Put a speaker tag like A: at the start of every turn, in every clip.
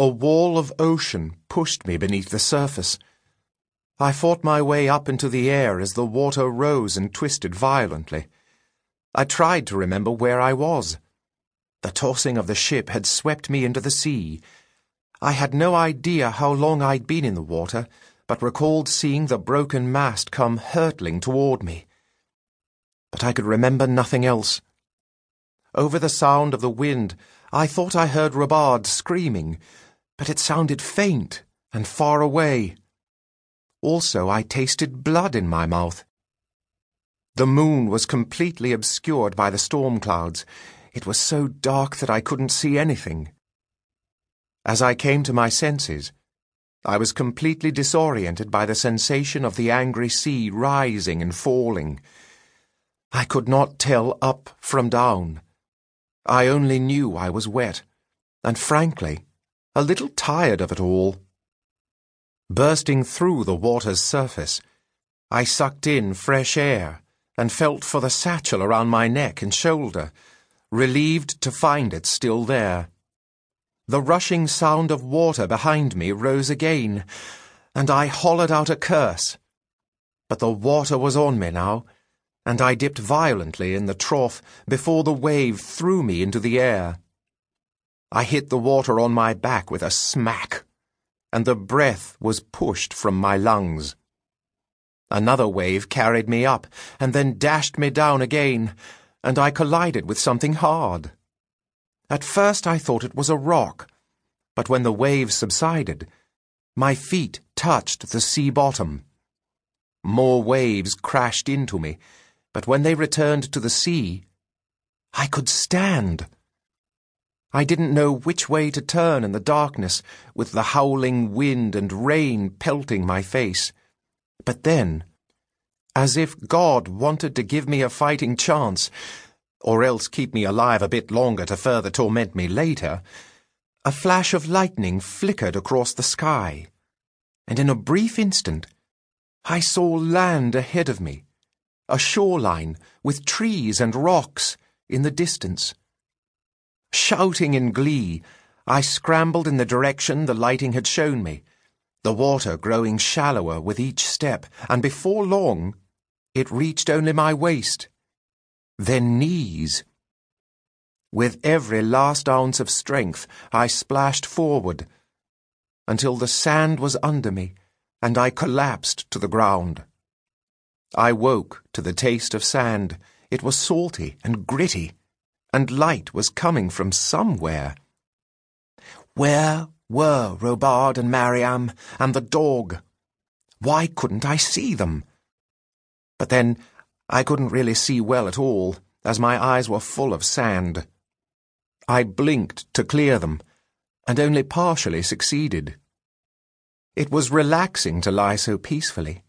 A: A wall of ocean pushed me beneath the surface. I fought my way up into the air as the water rose and twisted violently. I tried to remember where I was. The tossing of the ship had swept me into the sea. I had no idea how long I'd been in the water, but recalled seeing the broken mast come hurtling toward me. But I could remember nothing else. Over the sound of the wind, I thought I heard Robard screaming, but it sounded faint and far away. Also, I tasted blood in my mouth. The moon was completely obscured by the storm clouds. It was so dark that I couldn't see anything. As I came to my senses, I was completely disoriented by the sensation of the angry sea rising and falling. I could not tell up from down. I only knew I was wet, and frankly, a little tired of it all. Bursting through the water's surface, I sucked in fresh air and felt for the satchel around my neck and shoulder, relieved to find it still there. The rushing sound of water behind me rose again, and I hollered out a curse. But the water was on me now, and I dipped violently in the trough before the wave threw me into the air. I hit the water on my back with a smack and the breath was pushed from my lungs. Another wave carried me up and then dashed me down again, and I collided with something hard. At first I thought it was a rock, but when the wave subsided, my feet touched the sea bottom. More waves crashed into me, but when they returned to the sea, I could stand. I didn't know which way to turn in the darkness, with the howling wind and rain pelting my face. But then, as if God wanted to give me a fighting chance, or else keep me alive a bit longer to further torment me later, a flash of lightning flickered across the sky, and in a brief instant, I saw land ahead of me, a shoreline with trees and rocks in the distance. Shouting in glee, I scrambled in the direction the lighting had shown me, the water growing shallower with each step, and before long, it reached only my waist, then knees. With every last ounce of strength, I splashed forward until the sand was under me and I collapsed to the ground. I woke to the taste of sand. It was salty and gritty and light was coming from somewhere. Where were Robard and Maryam and the dog? Why couldn't I see them? But then I couldn't really see well at all, as my eyes were full of sand. I blinked to clear them, and only partially succeeded. It was relaxing to lie so peacefully.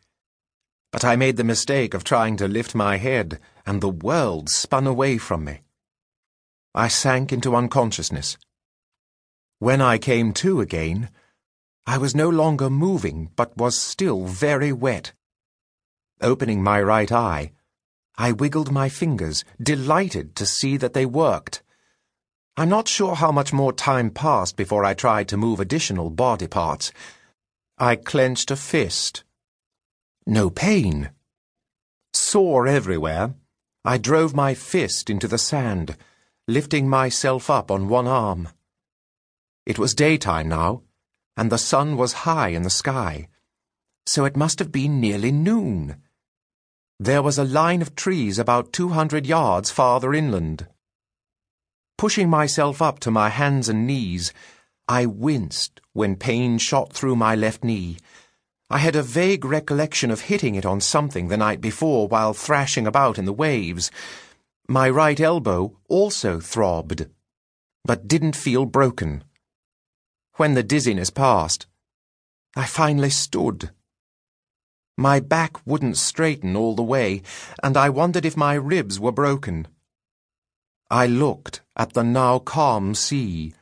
A: But I made the mistake of trying to lift my head, and the world spun away from me. I sank into unconsciousness. When I came to again, I was no longer moving, but was still very wet. Opening my right eye, I wiggled my fingers, delighted to see that they worked. I'm not sure how much more time passed before I tried to move additional body parts. I clenched a fist. No pain. Sore everywhere, I drove my fist into the sand lifting myself up on one arm. It was daytime now, and the sun was high in the sky, so it must have been nearly noon. There was a line of trees about two hundred yards farther inland. Pushing myself up to my hands and knees, I winced when pain shot through my left knee. I had a vague recollection of hitting it on something the night before while thrashing about in the waves, my right elbow also throbbed, but didn't feel broken. When the dizziness passed, I finally stood. My back wouldn't straighten all the way, and I wondered if my ribs were broken. I looked at the now calm sea.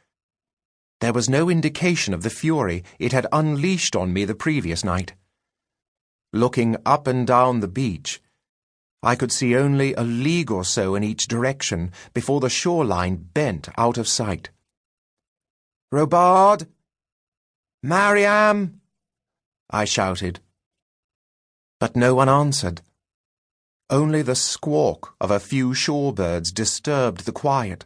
A: There was no indication of the fury it had unleashed on me the previous night. Looking up and down the beach, I could see only a league or so in each direction before the shoreline bent out of sight. Robard! Maryam! I shouted. But no one answered. Only the squawk of a few shorebirds disturbed the quiet.